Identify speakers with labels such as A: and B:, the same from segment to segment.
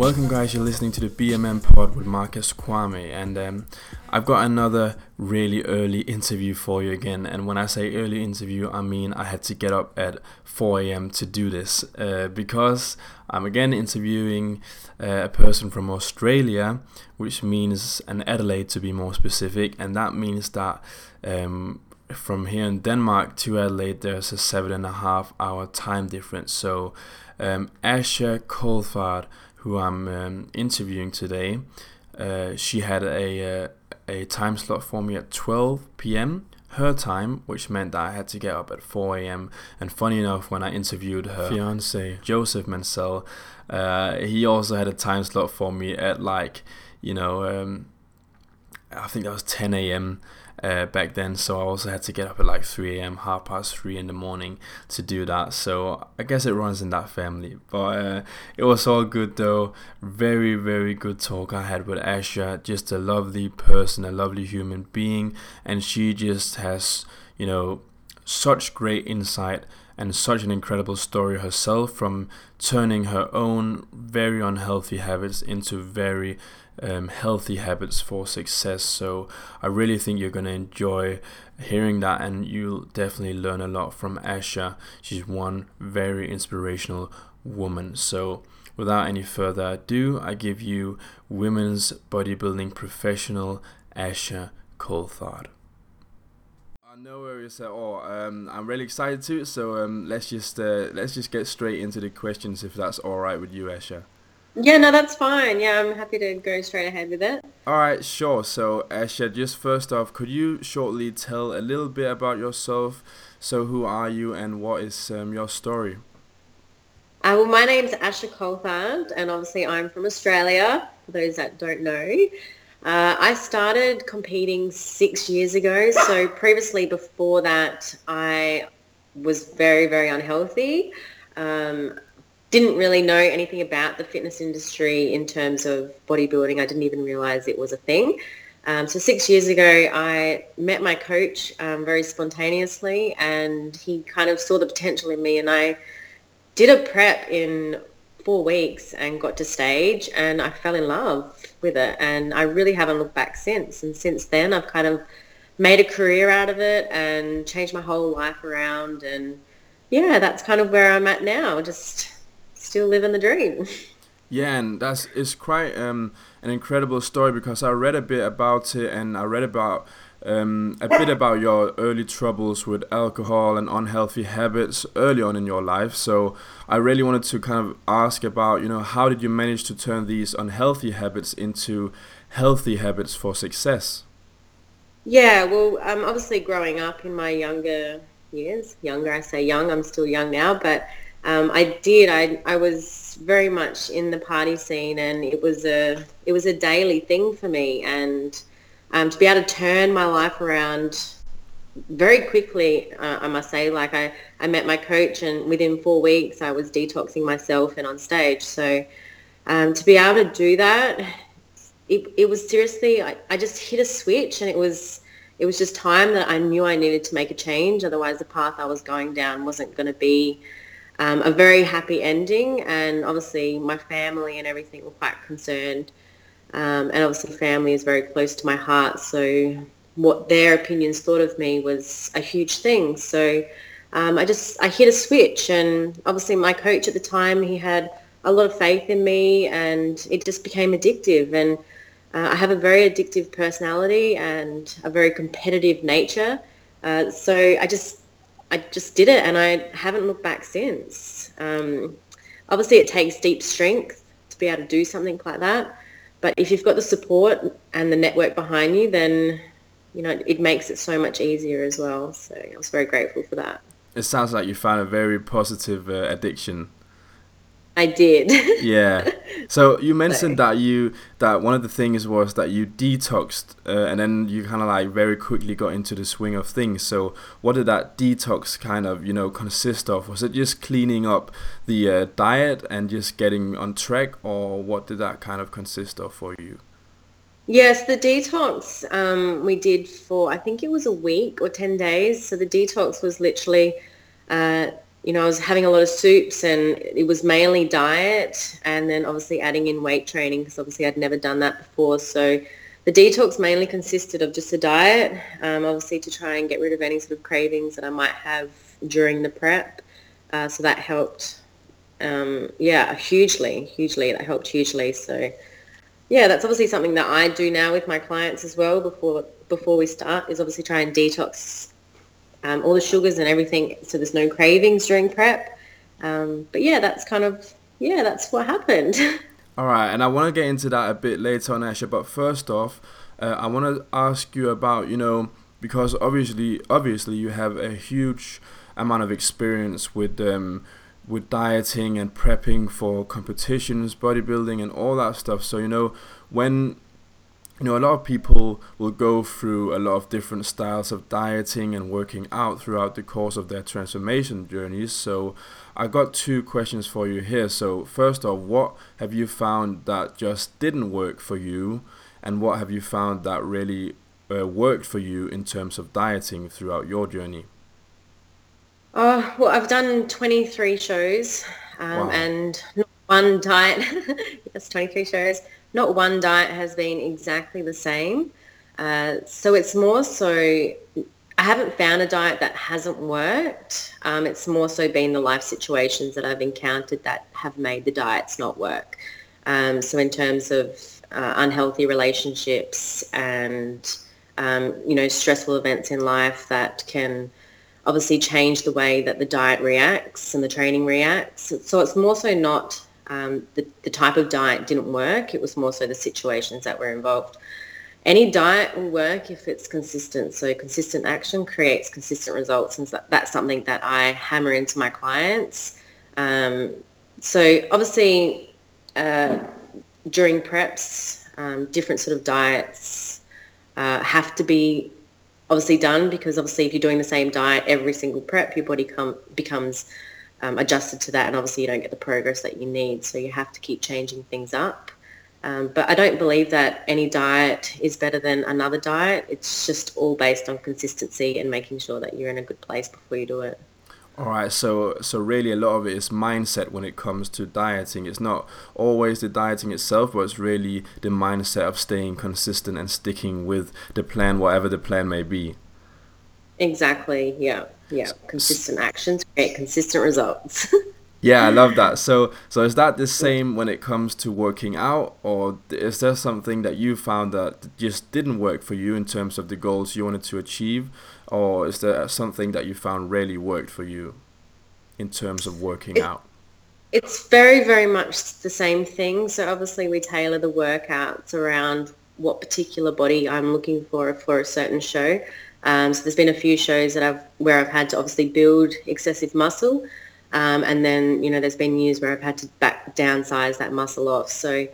A: Welcome, guys. You're listening to the BMM pod with Marcus Kwame, and um, I've got another really early interview for you again. And when I say early interview, I mean I had to get up at 4 a.m. to do this uh, because I'm again interviewing uh, a person from Australia, which means an Adelaide to be more specific, and that means that. Um, from here in Denmark to Adelaide, there's a seven and a half hour time difference. So, um, Asha Coulthard who I'm um, interviewing today, uh, she had a, uh, a time slot for me at 12 p.m. her time, which meant that I had to get up at 4 a.m. And funny enough, when I interviewed her fiance Joseph Mansell, uh, he also had a time slot for me at like, you know, um, I think that was 10 a.m uh, back then, so I also had to get up at like 3 a.m., half past 3 in the morning to do that. So I guess it runs in that family. But uh, it was all good though. Very, very good talk I had with Asha. Just a lovely person, a lovely human being, and she just has, you know, such great insight and such an incredible story herself from turning her own very unhealthy habits into very um, healthy habits for success. So I really think you're going to enjoy hearing that, and you'll definitely learn a lot from Asha. She's one very inspirational woman. So without any further ado, I give you women's bodybuilding professional Asha Coulthard. No worries at all. Um, I'm really excited too. So um, let's just uh, let's just get straight into the questions, if that's all right with you, Asha.
B: Yeah, no, that's fine. Yeah, I'm happy to go straight ahead with it.
A: All right, sure. So, Asha, just first off, could you shortly tell a little bit about yourself? So, who are you and what is um, your story?
B: Uh, well, my name's Asha Coulthard, and obviously I'm from Australia, for those that don't know. Uh, I started competing six years ago. So previously, before that, I was very, very unhealthy. Um, didn't really know anything about the fitness industry in terms of bodybuilding. I didn't even realize it was a thing. Um, so six years ago, I met my coach um, very spontaneously, and he kind of saw the potential in me. And I did a prep in four weeks and got to stage, and I fell in love with it. And I really haven't looked back since. And since then, I've kind of made a career out of it and changed my whole life around. And yeah, that's kind of where I'm at now. Just still living the dream.
A: Yeah, and that's it's quite um, an incredible story because I read a bit about it and I read about um, a bit about your early troubles with alcohol and unhealthy habits early on in your life. So I really wanted to kind of ask about, you know, how did you manage to turn these unhealthy habits into healthy habits for success?
B: Yeah, well, um, obviously growing up in my younger years, younger, I say young, I'm still young now, but um, I did. I I was very much in the party scene, and it was a it was a daily thing for me. And um, to be able to turn my life around very quickly, uh, I must say, like I, I met my coach, and within four weeks, I was detoxing myself and on stage. So um, to be able to do that, it, it was seriously, I, I just hit a switch, and it was it was just time that I knew I needed to make a change. Otherwise, the path I was going down wasn't going to be um, a very happy ending. And obviously my family and everything were quite concerned. Um, and obviously family is very close to my heart. So what their opinions thought of me was a huge thing. So um, I just, I hit a switch and obviously my coach at the time, he had a lot of faith in me and it just became addictive. And uh, I have a very addictive personality and a very competitive nature. Uh, so I just I just did it and I haven't looked back since. Um, obviously, it takes deep strength to be able to do something like that. But if you've got the support and the network behind you, then you know it makes it so much easier as well. So I was very grateful for that.
A: It sounds like you found a very positive uh, addiction.
B: I did.
A: yeah. So you mentioned that you that one of the things was that you detoxed uh, and then you kind of like very quickly got into the swing of things. So what did that detox kind of you know consist of? Was it just cleaning up the uh, diet and just getting on track, or what did that kind of consist of for you?
B: Yes, the detox um, we did for I think it was a week or ten days. So the detox was literally. Uh, you know, I was having a lot of soups and it was mainly diet and then obviously adding in weight training because obviously I'd never done that before. So the detox mainly consisted of just a diet, um, obviously to try and get rid of any sort of cravings that I might have during the prep. Uh, so that helped, um, yeah, hugely, hugely. That helped hugely. So yeah, that's obviously something that I do now with my clients as well before before we start is obviously try and detox um, all the sugars and everything, so there's no cravings during prep. Um, but yeah, that's kind of yeah, that's what happened.
A: All right, and I want to get into that a bit later on, Asha. But first off, uh, I want to ask you about you know because obviously obviously you have a huge amount of experience with um, with dieting and prepping for competitions, bodybuilding, and all that stuff. So you know when you know, a lot of people will go through a lot of different styles of dieting and working out throughout the course of their transformation journeys. So, I got two questions for you here. So, first off, what have you found that just didn't work for you, and what have you found that really uh, worked for you in terms of dieting throughout your journey?
B: Oh, well, I've done 23 shows um, wow. and one diet. yes, 23 shows not one diet has been exactly the same. Uh, so it's more so, I haven't found a diet that hasn't worked. Um, it's more so been the life situations that I've encountered that have made the diets not work. Um, so in terms of uh, unhealthy relationships and, um, you know, stressful events in life that can obviously change the way that the diet reacts and the training reacts. So it's more so not um, the, the type of diet didn't work. It was more so the situations that were involved. Any diet will work if it's consistent. So consistent action creates consistent results. And that's something that I hammer into my clients. Um, so obviously uh, during preps, um, different sort of diets uh, have to be obviously done because obviously if you're doing the same diet every single prep, your body com- becomes um, adjusted to that and obviously you don't get the progress that you need so you have to keep changing things up um, but I don't believe that any diet is better than another diet it's just all based on consistency and making sure that you're in a good place before you do it
A: all right, so so really a lot of it is mindset when it comes to dieting. It's not always the dieting itself, but it's really the mindset of staying consistent and sticking with the plan, whatever the plan may be.
B: Exactly. Yeah. Yeah. Consistent actions create consistent results.
A: yeah, I love that. So, so is that the same when it comes to working out, or is there something that you found that just didn't work for you in terms of the goals you wanted to achieve, or is there something that you found really worked for you in terms of working it, out?
B: It's very, very much the same thing. So obviously, we tailor the workouts around what particular body I'm looking for for a certain show. Um, so there's been a few shows that I've where I've had to obviously build excessive muscle, um, and then you know there's been years where I've had to back downsize that muscle off. So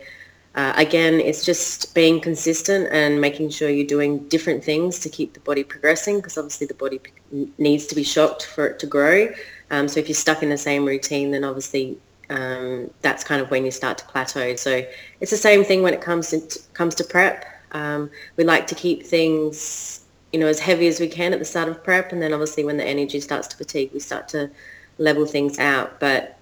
B: uh, again, it's just being consistent and making sure you're doing different things to keep the body progressing because obviously the body needs to be shocked for it to grow. Um, so if you're stuck in the same routine, then obviously um, that's kind of when you start to plateau. So it's the same thing when it comes to comes to prep. Um, we like to keep things you know, as heavy as we can at the start of prep. And then obviously when the energy starts to fatigue, we start to level things out. But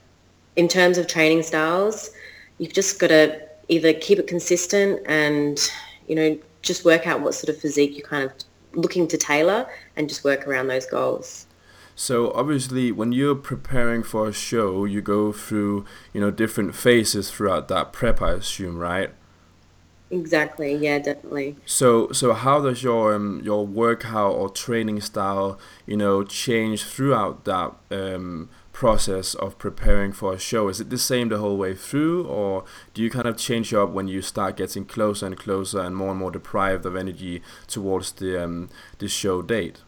B: in terms of training styles, you've just got to either keep it consistent and, you know, just work out what sort of physique you're kind of looking to tailor and just work around those goals.
A: So obviously, when you're preparing for a show, you go through you know different phases throughout that prep. I assume, right?
B: Exactly. Yeah, definitely.
A: So, so how does your um, your workout or training style, you know, change throughout that um, process of preparing for a show? Is it the same the whole way through, or do you kind of change up when you start getting closer and closer and more and more deprived of energy towards the um, the show date?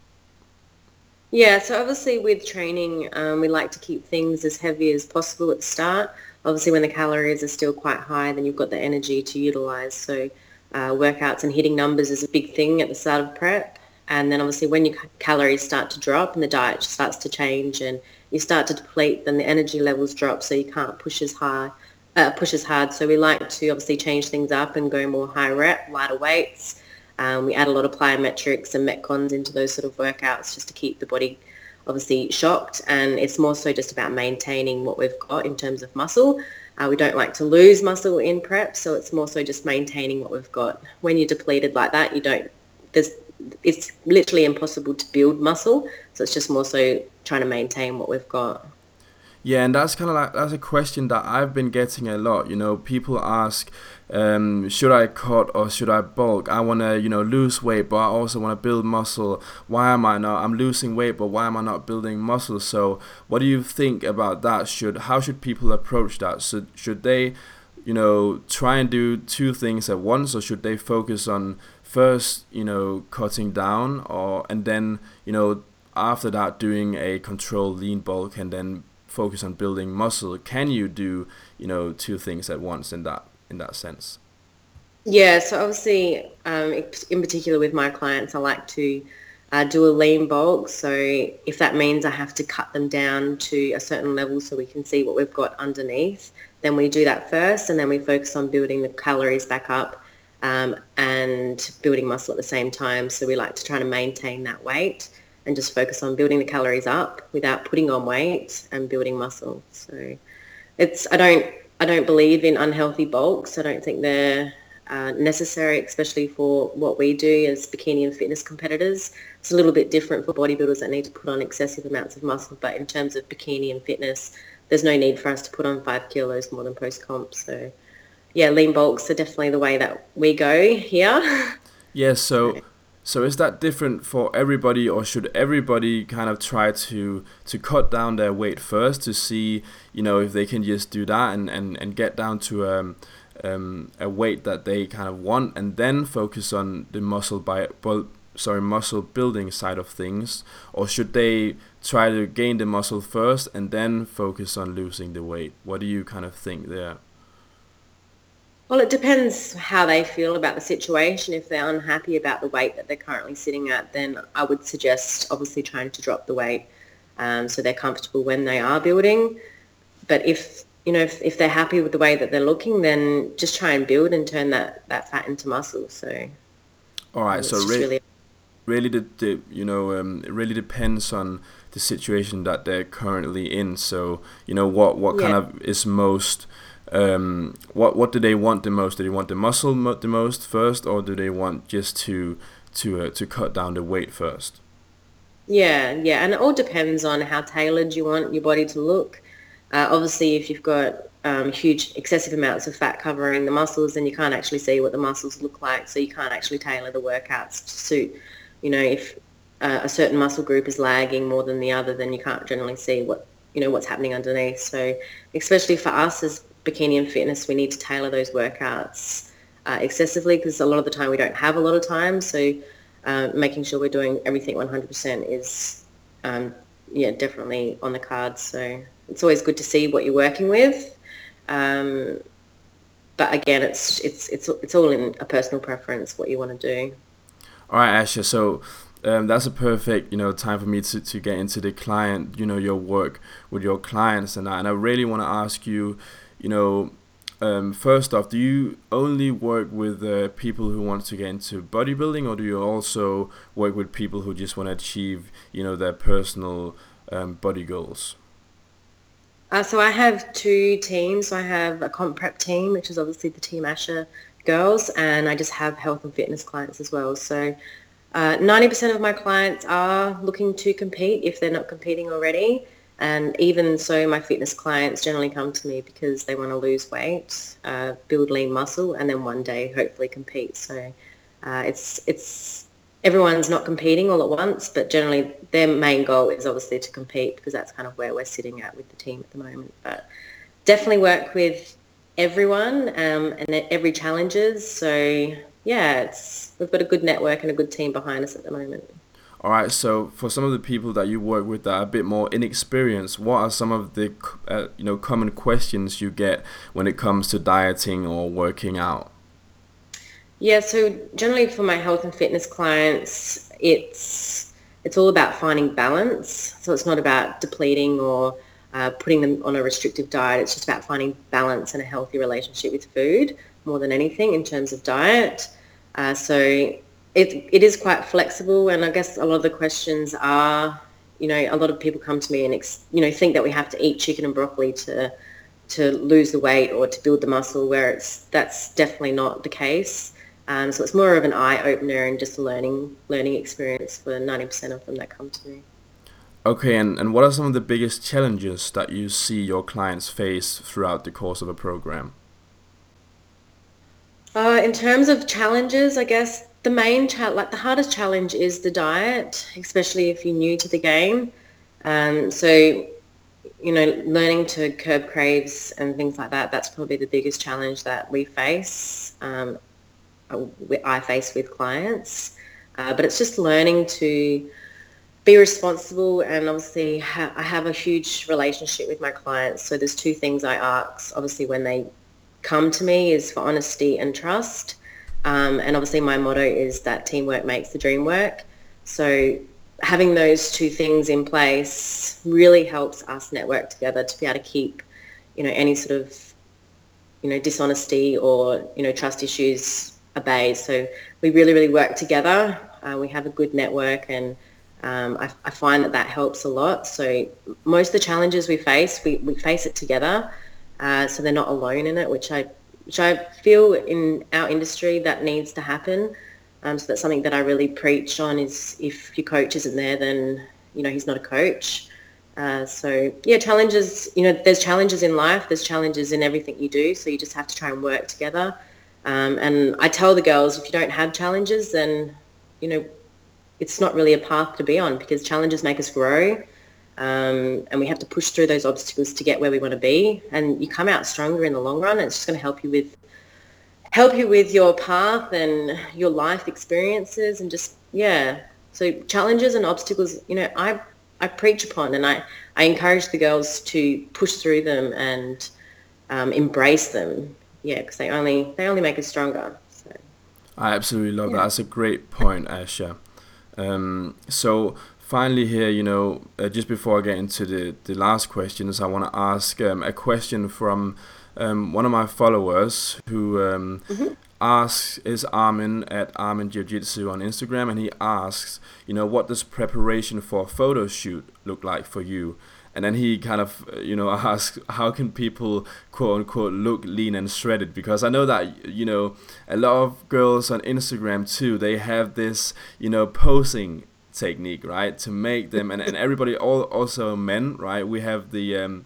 B: Yeah, so obviously with training, um, we like to keep things as heavy as possible at the start. Obviously when the calories are still quite high, then you've got the energy to utilize. So uh, workouts and hitting numbers is a big thing at the start of prep. And then obviously when your calories start to drop and the diet starts to change and you start to deplete, then the energy levels drop so you can't push as high, uh, push as hard. So we like to obviously change things up and go more high rep, lighter weights. Um, we add a lot of plyometrics and metcons into those sort of workouts just to keep the body obviously shocked. And it's more so just about maintaining what we've got in terms of muscle. Uh, we don't like to lose muscle in prep, so it's more so just maintaining what we've got. When you're depleted like that, you don't. There's it's literally impossible to build muscle. So it's just more so trying to maintain what we've got.
A: Yeah, and that's kind of like that's a question that I've been getting a lot. You know, people ask, um, should I cut or should I bulk? I want to, you know, lose weight, but I also want to build muscle. Why am I not? I'm losing weight, but why am I not building muscle? So, what do you think about that? Should how should people approach that? Should should they, you know, try and do two things at once, or should they focus on first, you know, cutting down, or and then, you know, after that doing a controlled lean bulk and then focus on building muscle can you do you know two things at once in that in that sense?
B: Yeah so obviously um, in particular with my clients i like to uh, do a lean bulk. So if that means i have to cut them down to a certain level so we can see what we've got underneath then we do that first and then we focus on building the calories back up um, and building muscle at the same time. So we like to try to maintain that weight and just focus on building the calories up without putting on weight and building muscle. So it's I don't I don't believe in unhealthy bulks. I don't think they're uh, necessary, especially for what we do as bikini and fitness competitors. It's a little bit different for bodybuilders that need to put on excessive amounts of muscle, but in terms of bikini and fitness, there's no need for us to put on five kilos more than post-comp. So yeah, lean bulks are definitely the way that we go here.
A: Yeah, so so is that different for everybody, or should everybody kind of try to to cut down their weight first to see, you know, if they can just do that and and, and get down to um, um, a weight that they kind of want, and then focus on the muscle by well, sorry, muscle building side of things, or should they try to gain the muscle first and then focus on losing the weight? What do you kind of think there?
B: Well, it depends how they feel about the situation. If they're unhappy about the weight that they're currently sitting at, then I would suggest obviously trying to drop the weight um, so they're comfortable when they are building. But if you know if, if they're happy with the way that they're looking, then just try and build and turn that, that fat into muscle. So,
A: all right. So re- really, really, the, the you know um, it really depends on the situation that they're currently in. So you know what what yeah. kind of is most um, what what do they want the most? Do they want the muscle mo- the most first, or do they want just to to uh, to cut down the weight first?
B: Yeah, yeah, and it all depends on how tailored you want your body to look. Uh, obviously, if you've got um, huge excessive amounts of fat covering the muscles, then you can't actually see what the muscles look like. So you can't actually tailor the workouts to suit. You know, if uh, a certain muscle group is lagging more than the other, then you can't generally see what you know what's happening underneath. So, especially for us as bikini and fitness, we need to tailor those workouts uh, excessively because a lot of the time we don't have a lot of time. So uh, making sure we're doing everything 100% is, um, yeah, definitely on the cards. So it's always good to see what you're working with. Um, but again, it's it's it's it's all in a personal preference what you want to do.
A: All right, Asha. So um, that's a perfect you know time for me to, to get into the client you know your work with your clients and that. and I really want to ask you you know, um, first off, do you only work with uh, people who want to get into bodybuilding, or do you also work with people who just want to achieve, you know, their personal um, body goals?
B: Uh, so I have two teams. I have a comp prep team, which is obviously the Team Asha girls, and I just have health and fitness clients as well. So uh, 90% of my clients are looking to compete if they're not competing already. And even so, my fitness clients generally come to me because they want to lose weight, uh, build lean muscle, and then one day hopefully compete. So uh, it's it's everyone's not competing all at once, but generally their main goal is obviously to compete because that's kind of where we're sitting at with the team at the moment. But definitely work with everyone um, and every challenges. So yeah, it's we've got a good network and a good team behind us at the moment.
A: All right, so for some of the people that you work with that are a bit more inexperienced, what are some of the uh, you know common questions you get when it comes to dieting or working out?
B: Yeah, so generally for my health and fitness clients, it's it's all about finding balance. So it's not about depleting or uh, putting them on a restrictive diet. It's just about finding balance and a healthy relationship with food more than anything in terms of diet. Uh, so it, it is quite flexible and I guess a lot of the questions are, you know, a lot of people come to me and, ex, you know, think that we have to eat chicken and broccoli to to lose the weight or to build the muscle where it's that's definitely not the case. Um, so it's more of an eye opener and just a learning learning experience for 90% of them that come to me.
A: Okay, and, and what are some of the biggest challenges that you see your clients face throughout the course of a program?
B: Uh, in terms of challenges, I guess the main cha- like the hardest challenge is the diet, especially if you're new to the game. Um, so, you know, learning to curb craves and things like that, that's probably the biggest challenge that we face, um, I face with clients. Uh, but it's just learning to be responsible and obviously ha- I have a huge relationship with my clients. So there's two things I ask, obviously, when they come to me is for honesty and trust. Um, and obviously my motto is that teamwork makes the dream work. So having those two things in place really helps us network together to be able to keep, you know, any sort of, you know, dishonesty or, you know, trust issues at So we really, really work together. Uh, we have a good network and um, I, I, find that that helps a lot. So most of the challenges we face, we, we face it together. Uh, so they're not alone in it, which I which I feel in our industry that needs to happen. Um, so that's something that I really preach on is if your coach isn't there, then, you know, he's not a coach. Uh, so yeah, challenges, you know, there's challenges in life, there's challenges in everything you do. So you just have to try and work together. Um, and I tell the girls, if you don't have challenges, then, you know, it's not really a path to be on because challenges make us grow. Um, and we have to push through those obstacles to get where we want to be. And you come out stronger in the long run. It's just going to help you with help you with your path and your life experiences and just yeah. So challenges and obstacles, you know, I I preach upon and I, I encourage the girls to push through them and um, embrace them. Yeah, because they only they only make us stronger. So.
A: I absolutely love yeah. that. That's a great point, Asha. Um, so finally here you know uh, just before i get into the, the last questions i want to ask um, a question from um, one of my followers who um, mm-hmm. asks is armin at armin jiu-jitsu on instagram? And he asks you know what does preparation for a photo shoot look like for you? And then he kind of you know asks how can people quote unquote look lean and shredded? Because i know that you know a lot of girls on instagram too they have this you know posing technique, right? To make them and, and everybody all also men, right? We have the um,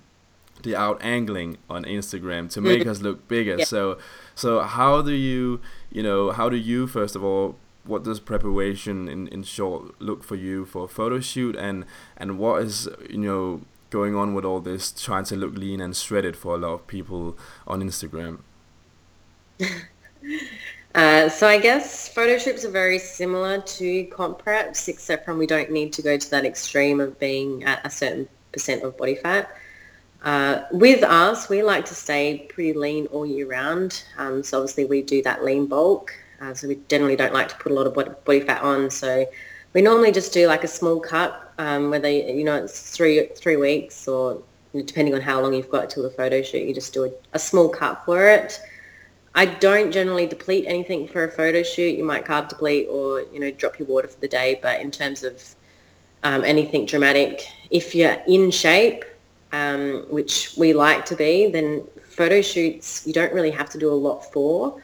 A: the out angling on Instagram to make us look bigger. Yeah. So so how do you you know how do you first of all what does preparation in, in short look for you for a photo shoot and and what is you know going on with all this trying to look lean and shredded for a lot of people on Instagram?
B: Uh, so I guess photo shoots are very similar to comp preps, except from we don't need to go to that extreme of being at a certain percent of body fat. Uh, with us, we like to stay pretty lean all year round. Um, so obviously we do that lean bulk. Uh, so we generally don't like to put a lot of body fat on. So we normally just do like a small cut, um, whether, you know, it's three, three weeks or depending on how long you've got till the photo shoot, you just do a, a small cut for it. I don't generally deplete anything for a photo shoot. You might carb deplete or, you know, drop your water for the day. But in terms of um, anything dramatic, if you're in shape, um, which we like to be, then photo shoots you don't really have to do a lot for.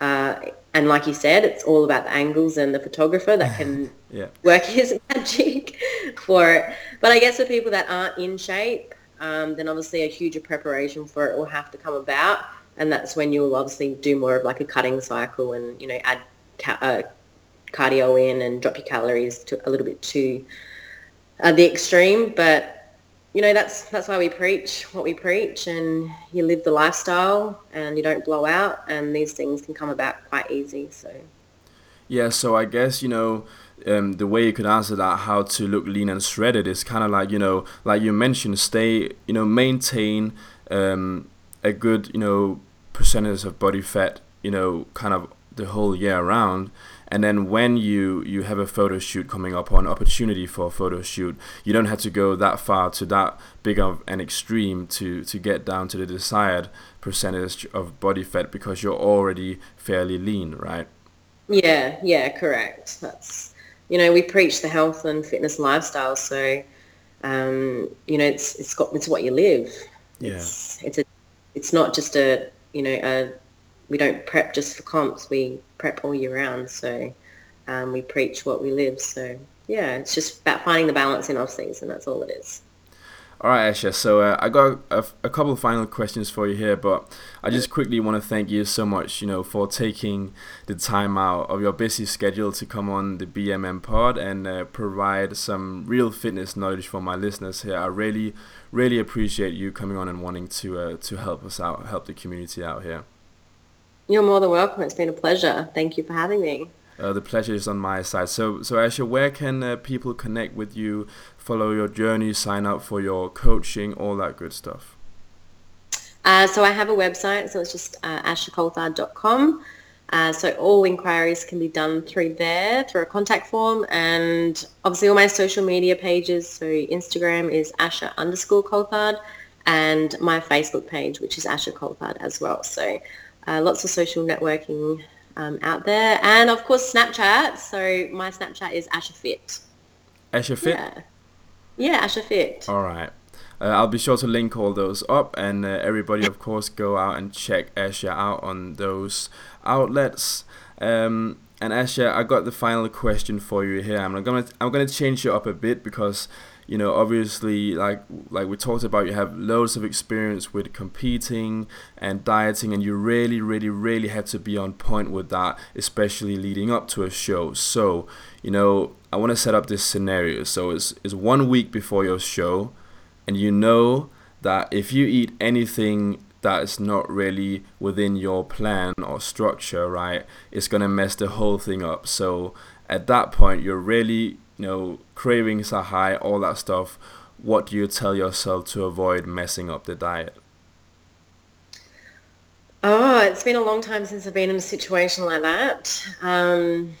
B: Uh, and like you said, it's all about the angles and the photographer that can yeah. work his magic for it. But I guess for people that aren't in shape, um, then obviously a huge preparation for it will have to come about and that's when you'll obviously do more of like a cutting cycle and you know add ca- uh, cardio in and drop your calories to a little bit to uh, the extreme. But you know that's that's why we preach what we preach and you live the lifestyle and you don't blow out and these things can come about quite easy so.
A: Yeah, so I guess you know um, the way you could answer that, how to look lean and shredded, is kind of like you know, like you mentioned, stay, you know, maintain um, a good, you know, percentage of body fat, you know, kind of the whole year around. And then when you you have a photo shoot coming up or an opportunity for a photo shoot, you don't have to go that far to that big of an extreme to to get down to the desired percentage of body fat because you're already fairly lean, right?
B: Yeah, yeah, correct. That's you know, we preach the health and fitness lifestyle, so um, you know, it's it's got it's what you live.
A: Yeah.
B: It's, it's a it's not just a you know a we don't prep just for comps. We prep all year round. So um, we preach what we live. So yeah, it's just about finding the balance in off season. That's all it is.
A: All right, Asha. So uh, I got a, a, couple of final questions for you here, but I just quickly want to thank you so much, you know, for taking the time out of your busy schedule to come on the BMM pod and uh, provide some real fitness knowledge for my listeners here. I really, really appreciate you coming on and wanting to uh, to help us out, help the community out here.
B: You're more than welcome. It's been a pleasure. Thank you for having me.
A: Uh, the pleasure is on my side. So, so Asha, where can uh, people connect with you, follow your journey, sign up for your coaching, all that good stuff?
B: Uh, so I have a website, so it's just uh. Uh, so all inquiries can be done through there, through a contact form, and obviously all my social media pages. So Instagram is Asha underscore Coulthard, and my Facebook page, which is Asha Coulthard as well. So uh, lots of social networking um, out there, and of course Snapchat. So my Snapchat is Asha Fit. Yeah, yeah, Asha Fit.
A: All right. Uh, I'll be sure to link all those up, and uh, everybody, of course, go out and check Asha out on those outlets. Um, and Asha, I got the final question for you here. I'm gonna I'm gonna change it up a bit because you know obviously like like we talked about you have loads of experience with competing and dieting and you really really really have to be on point with that especially leading up to a show. So you know i want to set up this scenario. So it's, it's one week before your show and you know that if you eat anything that is not really within your plan or structure right it's going to mess the whole thing up. So at that point you're really you know, cravings are high, all that stuff, what do you tell yourself to avoid messing up the diet?
B: Oh, it's been a long time since I've been in a situation like that. Um,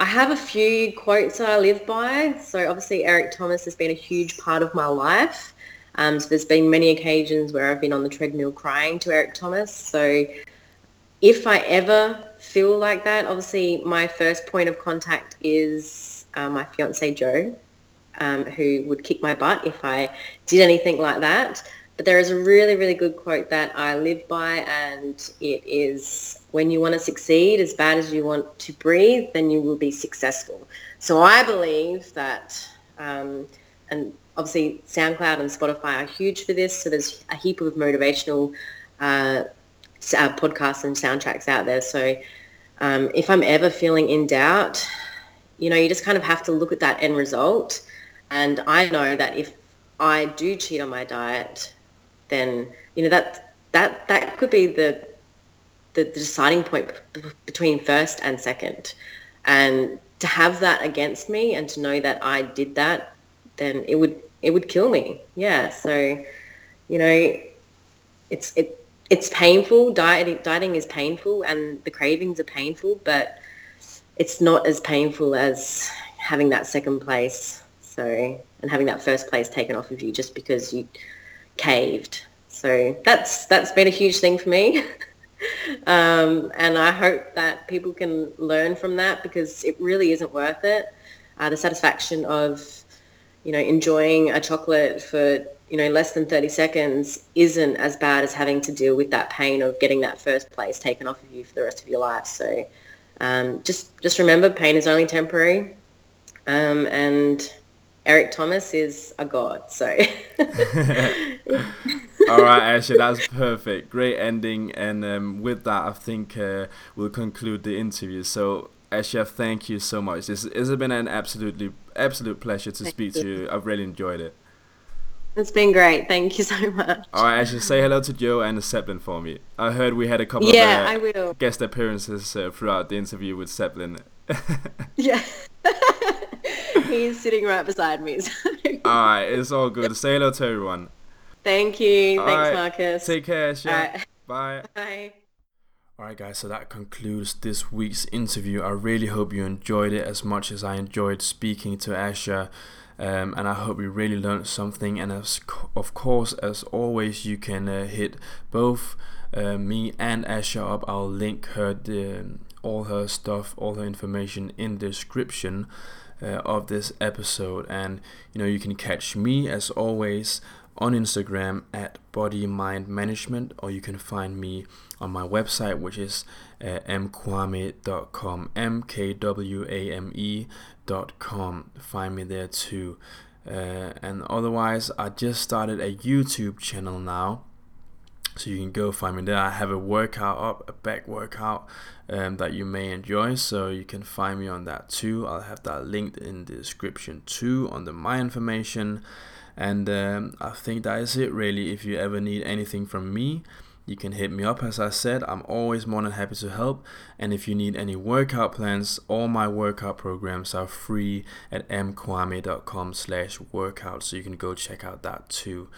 B: I have a few quotes that I live by. So obviously Eric Thomas has been a huge part of my life. Um, so there's been many occasions where I've been on the treadmill crying to Eric Thomas. So if I ever feel like that, obviously my first point of contact is uh, my fiance Joe, um, who would kick my butt if I did anything like that. But there is a really, really good quote that I live by, and it is, when you want to succeed as bad as you want to breathe, then you will be successful. So I believe that, um, and obviously SoundCloud and Spotify are huge for this, so there's a heap of motivational uh, uh, podcasts and soundtracks out there. So um, if I'm ever feeling in doubt, you know, you just kind of have to look at that end result. And I know that if I do cheat on my diet, then you know that that that could be the the, the deciding point between first and second. And to have that against me and to know that I did that, then it would it would kill me. Yeah. So, you know, it's it it's painful. Dieting, dieting is painful and the cravings are painful, but it's not as painful as having that second place. So, and having that first place taken off of you just because you caved. So that's, that's been a huge thing for me. um, and I hope that people can learn from that because it really isn't worth it. Uh, the satisfaction of, you know, enjoying a chocolate for you know, less than 30 seconds isn't as bad as having to deal with that pain of getting that first place taken off of you for the rest of your life. So um, just, just remember pain is only temporary. Um, and Eric Thomas is a god. So.
A: All right, Asha, that's perfect. Great ending. And um, with that, I think uh, we'll conclude the interview. So, Asha, thank you so much. This, this has been an absolutely absolute pleasure to thank speak you. to you. I've really enjoyed it.
B: It's been great. Thank you so much.
A: All right, actually, say hello to Joe and Zeppelin for me. I heard we had a couple
B: yeah,
A: of uh,
B: I will.
A: guest appearances uh, throughout the interview with Zeppelin.
B: yeah. He's sitting right beside me. So.
A: all right, it's all good. Say hello to everyone.
B: Thank you.
A: All
B: Thanks,
A: right,
B: Marcus.
A: Take care, Asha.
B: All right.
A: Bye.
B: Bye.
A: Alright, guys, so that concludes this week's interview. I really hope you enjoyed it as much as I enjoyed speaking to Asha. Um, and I hope you really learned something. And as of course, as always, you can uh, hit both uh, me and Asha up. I'll link her the, all her stuff, all her information in the description uh, of this episode. And you know, you can catch me as always on Instagram at Body Mind Management, or you can find me on my website, which is uh, mkwame.com, m k w a m e.com. Find me there too. Uh, and otherwise, I just started a YouTube channel now. So you can go find me there. I have a workout up, a back workout um, that you may enjoy. So you can find me on that too. I'll have that linked in the description too under my information. And um, I think that is it really. If you ever need anything from me, you can hit me up. As I said, I'm always more than happy to help. And if you need any workout plans, all my workout programs are free at mkwame.com slash workout. So you can go check out that too.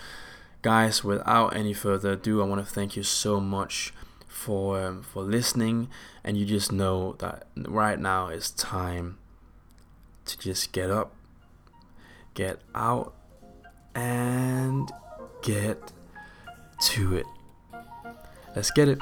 A: Guys, without any further ado, I want to thank you so much for um, for listening. And you just know that right now it's time to just get up, get out, and get to it. Let's get it.